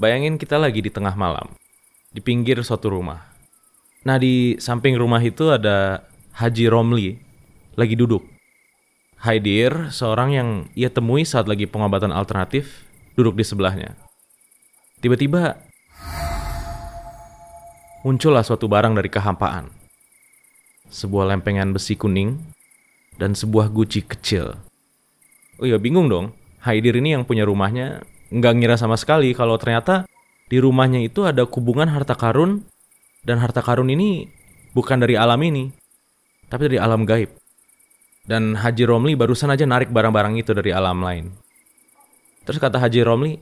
Bayangin kita lagi di tengah malam, di pinggir suatu rumah. Nah di samping rumah itu ada Haji Romli, lagi duduk. Haidir, seorang yang ia temui saat lagi pengobatan alternatif, duduk di sebelahnya. Tiba-tiba muncullah suatu barang dari kehampaan. Sebuah lempengan besi kuning dan sebuah guci kecil. Oh iya bingung dong, Haidir ini yang punya rumahnya nggak ngira sama sekali kalau ternyata di rumahnya itu ada kubungan harta karun dan harta karun ini bukan dari alam ini, tapi dari alam gaib. Dan Haji Romli barusan aja narik barang-barang itu dari alam lain. Terus kata Haji Romli,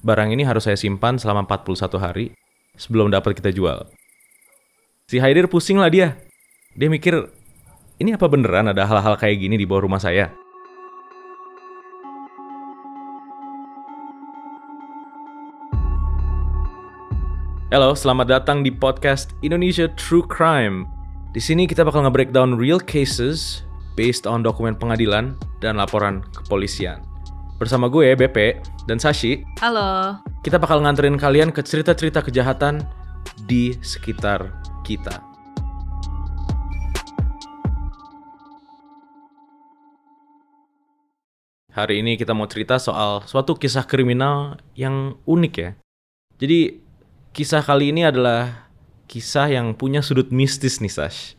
barang ini harus saya simpan selama 41 hari sebelum dapat kita jual. Si Haidir pusing lah dia. Dia mikir, ini apa beneran ada hal-hal kayak gini di bawah rumah saya? Halo, selamat datang di podcast Indonesia True Crime. Di sini kita bakal nge-breakdown real cases based on dokumen pengadilan dan laporan kepolisian. Bersama gue, BP, dan Sashi, Halo. kita bakal nganterin kalian ke cerita-cerita kejahatan di sekitar kita. Hari ini kita mau cerita soal suatu kisah kriminal yang unik ya. Jadi kisah kali ini adalah kisah yang punya sudut mistis nih Sash.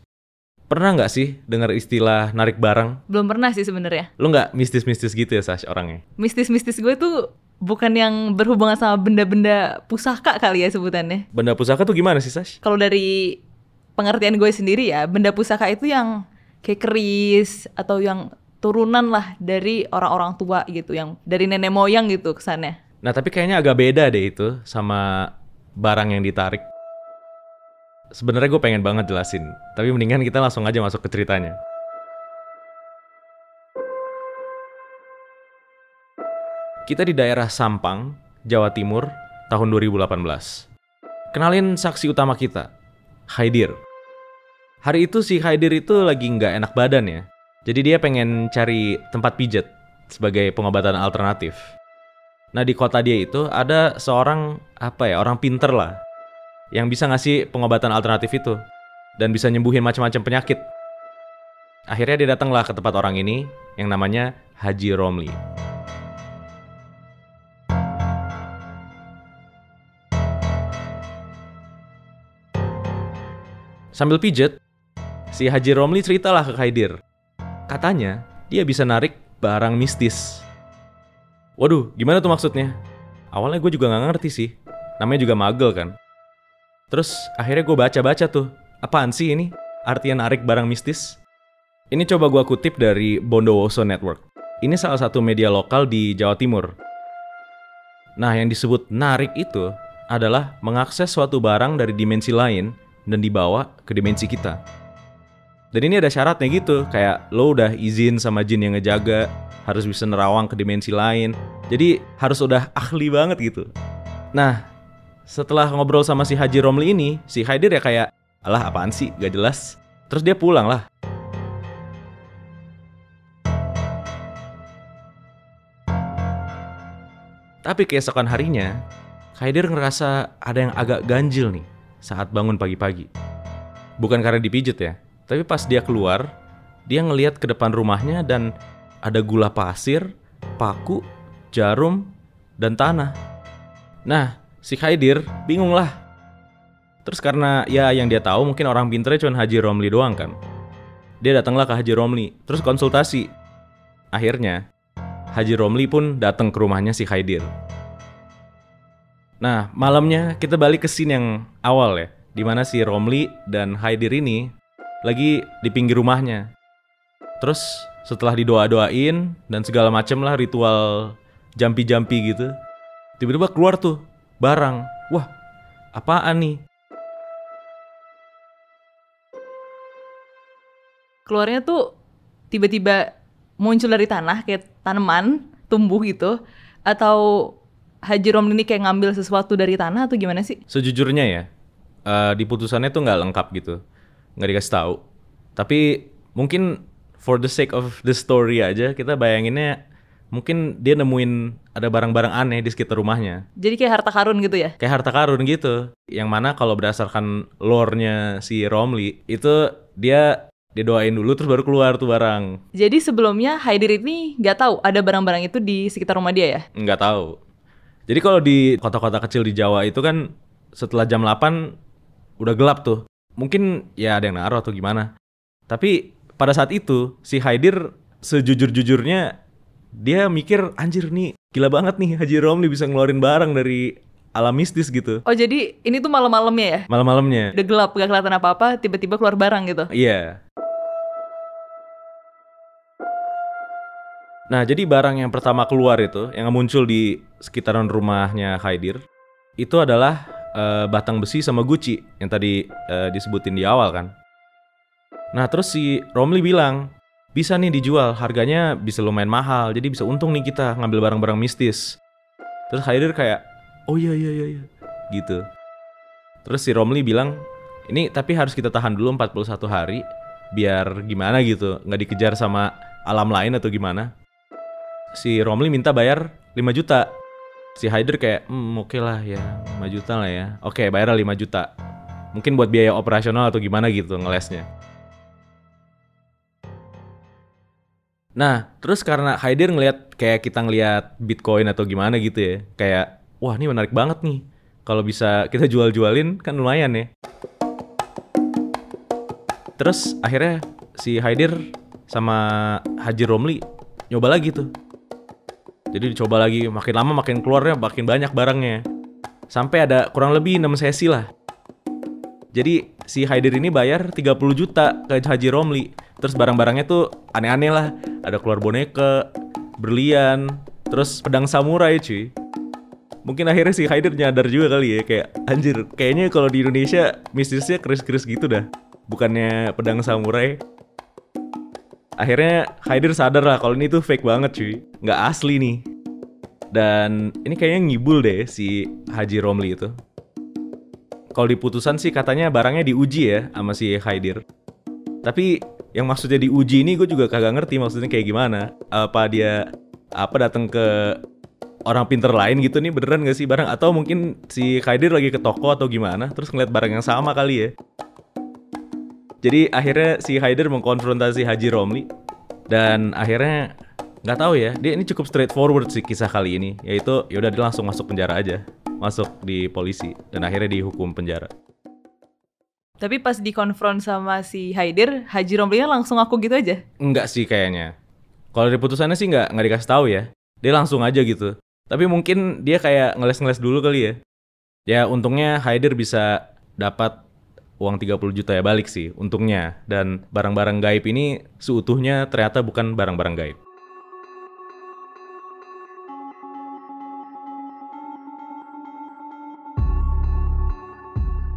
Pernah nggak sih dengar istilah narik barang? Belum pernah sih sebenarnya. Lo nggak mistis-mistis gitu ya Sash orangnya? Mistis-mistis gue tuh bukan yang berhubungan sama benda-benda pusaka kali ya sebutannya. Benda pusaka tuh gimana sih Sash? Kalau dari pengertian gue sendiri ya, benda pusaka itu yang kayak keris atau yang turunan lah dari orang-orang tua gitu, yang dari nenek moyang gitu kesannya. Nah tapi kayaknya agak beda deh itu sama barang yang ditarik. Sebenarnya gue pengen banget jelasin, tapi mendingan kita langsung aja masuk ke ceritanya. Kita di daerah Sampang, Jawa Timur, tahun 2018. Kenalin saksi utama kita, Haidir. Hari itu si Haidir itu lagi nggak enak badan ya. Jadi dia pengen cari tempat pijat sebagai pengobatan alternatif. Nah di kota dia itu ada seorang apa ya orang pinter lah yang bisa ngasih pengobatan alternatif itu dan bisa nyembuhin macam-macam penyakit. Akhirnya dia datanglah ke tempat orang ini yang namanya Haji Romli. Sambil pijet, si Haji Romli ceritalah ke Khaidir. Katanya dia bisa narik barang mistis. Waduh, gimana tuh maksudnya? Awalnya gue juga nggak ngerti sih. Namanya juga magel kan. Terus akhirnya gue baca-baca tuh. Apaan sih ini? Artian narik barang mistis? Ini coba gue kutip dari Bondowoso Network. Ini salah satu media lokal di Jawa Timur. Nah, yang disebut narik itu adalah mengakses suatu barang dari dimensi lain dan dibawa ke dimensi kita. Dan ini ada syaratnya gitu, kayak lo udah izin sama jin yang ngejaga, harus bisa nerawang ke dimensi lain. Jadi harus udah ahli banget gitu. Nah, setelah ngobrol sama si Haji Romli ini, si Haidir ya kayak, alah apaan sih, gak jelas. Terus dia pulang lah. Tapi keesokan harinya, Haidir ngerasa ada yang agak ganjil nih saat bangun pagi-pagi. Bukan karena dipijet ya, tapi pas dia keluar, dia ngeliat ke depan rumahnya dan ada gula pasir, paku, jarum, dan tanah. Nah, si Khaidir bingung lah. Terus karena ya yang dia tahu mungkin orang pinternya cuma Haji Romli doang kan. Dia datanglah ke Haji Romli, terus konsultasi. Akhirnya, Haji Romli pun datang ke rumahnya si Khaidir. Nah, malamnya kita balik ke scene yang awal ya, di mana si Romli dan Haidir ini lagi di pinggir rumahnya. Terus setelah didoa-doain dan segala macem lah ritual jampi-jampi gitu, tiba-tiba keluar tuh barang. Wah, apaan nih? Keluarnya tuh tiba-tiba muncul dari tanah kayak tanaman tumbuh gitu atau Haji Romli ini kayak ngambil sesuatu dari tanah atau gimana sih? Sejujurnya ya, uh, di putusannya tuh nggak lengkap gitu, nggak dikasih tahu. Tapi mungkin for the sake of the story aja kita bayanginnya mungkin dia nemuin ada barang-barang aneh di sekitar rumahnya. Jadi kayak harta karun gitu ya? Kayak harta karun gitu. Yang mana kalau berdasarkan lore-nya si Romli, itu dia didoain dulu terus baru keluar tuh barang. Jadi sebelumnya Haidir ini nggak tahu ada barang-barang itu di sekitar rumah dia ya? Nggak tahu. Jadi kalau di kota-kota kecil di Jawa itu kan setelah jam 8 udah gelap tuh. Mungkin ya ada yang naruh atau gimana. Tapi pada saat itu si Haidir sejujur-jujurnya dia mikir anjir nih gila banget nih Haji Romli bisa ngeluarin barang dari alam mistis gitu. Oh jadi ini tuh malam-malamnya ya? Malam-malamnya. Udah gelap gak kelihatan apa-apa, tiba-tiba keluar barang gitu. Iya. Nah, jadi barang yang pertama keluar itu, yang muncul di sekitaran rumahnya Haidir, itu adalah uh, batang besi sama guci yang tadi uh, disebutin di awal kan. Nah, terus si Romli bilang, bisa nih dijual, harganya bisa lumayan mahal, jadi bisa untung nih kita ngambil barang-barang mistis. Terus Haidir kayak, oh iya iya iya, iya. gitu. Terus si Romli bilang, ini tapi harus kita tahan dulu 41 hari, biar gimana gitu, nggak dikejar sama alam lain atau gimana. Si Romli minta bayar 5 juta. Si Haider kayak, hmm oke okay lah ya, 5 juta lah ya. Oke, bayar 5 juta. Mungkin buat biaya operasional atau gimana gitu ngelesnya. Nah, terus karena Haidir ngelihat kayak kita ngelihat Bitcoin atau gimana gitu ya, kayak wah ini menarik banget nih. Kalau bisa kita jual-jualin kan lumayan ya. Terus akhirnya si Haidir sama Haji Romli nyoba lagi tuh. Jadi dicoba lagi, makin lama makin keluarnya makin banyak barangnya. Sampai ada kurang lebih 6 sesi lah. Jadi si Haidir ini bayar 30 juta ke Haji Romli Terus barang-barangnya tuh aneh-aneh lah. Ada keluar boneka, berlian, terus pedang samurai cuy. Mungkin akhirnya si Haider nyadar juga kali ya kayak anjir kayaknya kalau di Indonesia mistisnya keris-keris gitu dah. Bukannya pedang samurai. Akhirnya Haider sadar lah kalau ini tuh fake banget cuy. Nggak asli nih. Dan ini kayaknya ngibul deh si Haji Romli itu. Kalau di putusan sih katanya barangnya diuji ya sama si Haidir. Tapi yang maksudnya diuji ini gue juga kagak ngerti maksudnya kayak gimana apa dia apa datang ke orang pinter lain gitu nih beneran gak sih barang atau mungkin si Khaidir lagi ke toko atau gimana terus ngeliat barang yang sama kali ya jadi akhirnya si Khaidir mengkonfrontasi Haji Romli dan akhirnya nggak tahu ya dia ini cukup straightforward sih kisah kali ini yaitu yaudah dia langsung masuk penjara aja masuk di polisi dan akhirnya dihukum penjara tapi pas dikonfront sama si Haidir, Haji Romlinya langsung aku gitu aja? Enggak sih kayaknya. Kalau dari putusannya sih nggak nggak dikasih tahu ya. Dia langsung aja gitu. Tapi mungkin dia kayak ngeles-ngeles dulu kali ya. Ya untungnya Haidir bisa dapat uang 30 juta ya balik sih untungnya. Dan barang-barang gaib ini seutuhnya ternyata bukan barang-barang gaib.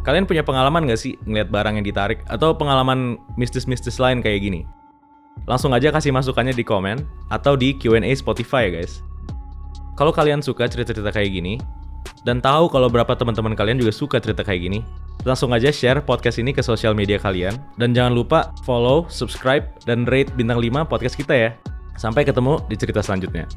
Kalian punya pengalaman gak sih ngeliat barang yang ditarik atau pengalaman mistis-mistis lain kayak gini? Langsung aja kasih masukannya di komen atau di Q&A Spotify ya guys. Kalau kalian suka cerita-cerita kayak gini dan tahu kalau berapa teman-teman kalian juga suka cerita kayak gini, langsung aja share podcast ini ke sosial media kalian dan jangan lupa follow, subscribe dan rate bintang 5 podcast kita ya. Sampai ketemu di cerita selanjutnya.